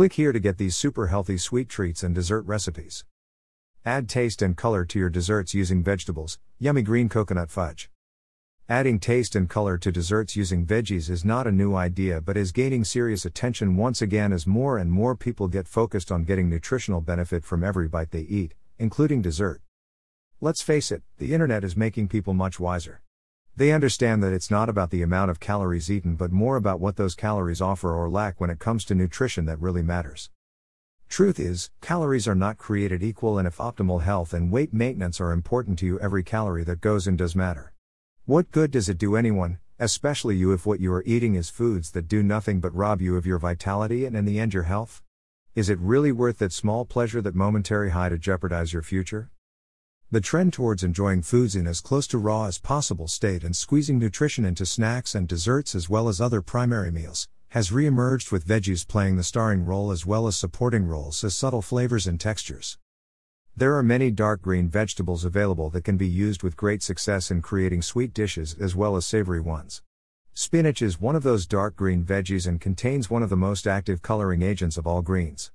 Click here to get these super healthy sweet treats and dessert recipes. Add taste and color to your desserts using vegetables, yummy green coconut fudge. Adding taste and color to desserts using veggies is not a new idea but is gaining serious attention once again as more and more people get focused on getting nutritional benefit from every bite they eat, including dessert. Let's face it, the internet is making people much wiser. They understand that it's not about the amount of calories eaten but more about what those calories offer or lack when it comes to nutrition that really matters. Truth is, calories are not created equal, and if optimal health and weight maintenance are important to you, every calorie that goes in does matter. What good does it do anyone, especially you, if what you are eating is foods that do nothing but rob you of your vitality and in the end your health? Is it really worth that small pleasure, that momentary high to jeopardize your future? The trend towards enjoying foods in as close to raw as possible state and squeezing nutrition into snacks and desserts as well as other primary meals has re-emerged with veggies playing the starring role as well as supporting roles as subtle flavors and textures. There are many dark green vegetables available that can be used with great success in creating sweet dishes as well as savory ones. Spinach is one of those dark green veggies and contains one of the most active coloring agents of all greens.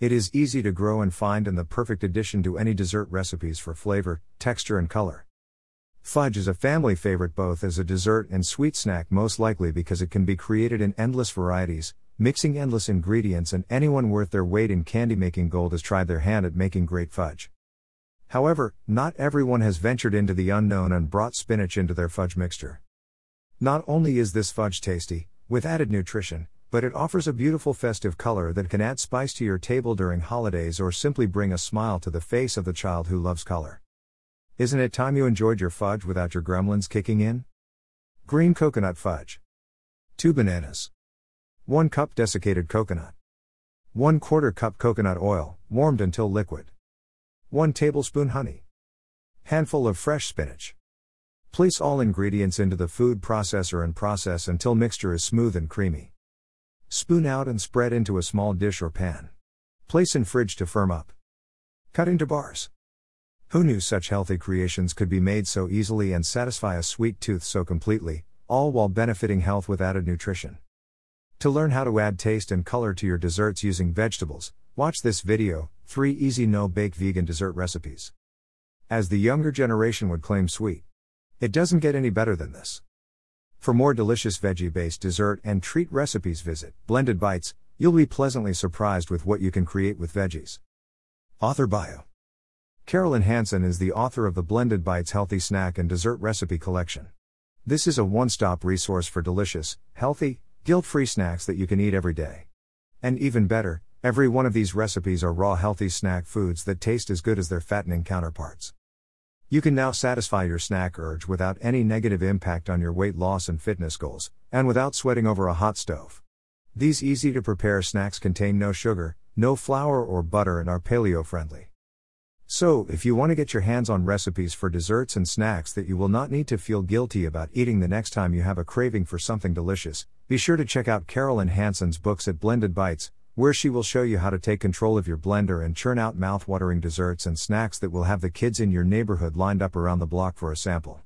It is easy to grow and find and the perfect addition to any dessert recipes for flavor, texture, and color. Fudge is a family favorite both as a dessert and sweet snack, most likely because it can be created in endless varieties, mixing endless ingredients, and anyone worth their weight in candy making gold has tried their hand at making great fudge. However, not everyone has ventured into the unknown and brought spinach into their fudge mixture. Not only is this fudge tasty, with added nutrition, but it offers a beautiful festive color that can add spice to your table during holidays or simply bring a smile to the face of the child who loves color. Isn't it time you enjoyed your fudge without your gremlins kicking in? Green coconut fudge. 2 bananas. 1 cup desiccated coconut. 1 quarter cup coconut oil, warmed until liquid. 1 tablespoon honey. Handful of fresh spinach. Place all ingredients into the food processor and process until mixture is smooth and creamy. Spoon out and spread into a small dish or pan. Place in fridge to firm up. Cut into bars. Who knew such healthy creations could be made so easily and satisfy a sweet tooth so completely, all while benefiting health with added nutrition? To learn how to add taste and color to your desserts using vegetables, watch this video 3 easy no bake vegan dessert recipes. As the younger generation would claim sweet. It doesn't get any better than this. For more delicious veggie based dessert and treat recipes, visit Blended Bites. You'll be pleasantly surprised with what you can create with veggies. Author Bio Carolyn Hansen is the author of the Blended Bites Healthy Snack and Dessert Recipe Collection. This is a one stop resource for delicious, healthy, Guilt free snacks that you can eat every day. And even better, every one of these recipes are raw healthy snack foods that taste as good as their fattening counterparts. You can now satisfy your snack urge without any negative impact on your weight loss and fitness goals, and without sweating over a hot stove. These easy to prepare snacks contain no sugar, no flour or butter, and are paleo friendly. So, if you want to get your hands on recipes for desserts and snacks that you will not need to feel guilty about eating the next time you have a craving for something delicious, be sure to check out Carolyn Hansen's books at Blended Bites, where she will show you how to take control of your blender and churn out mouth-watering desserts and snacks that will have the kids in your neighborhood lined up around the block for a sample.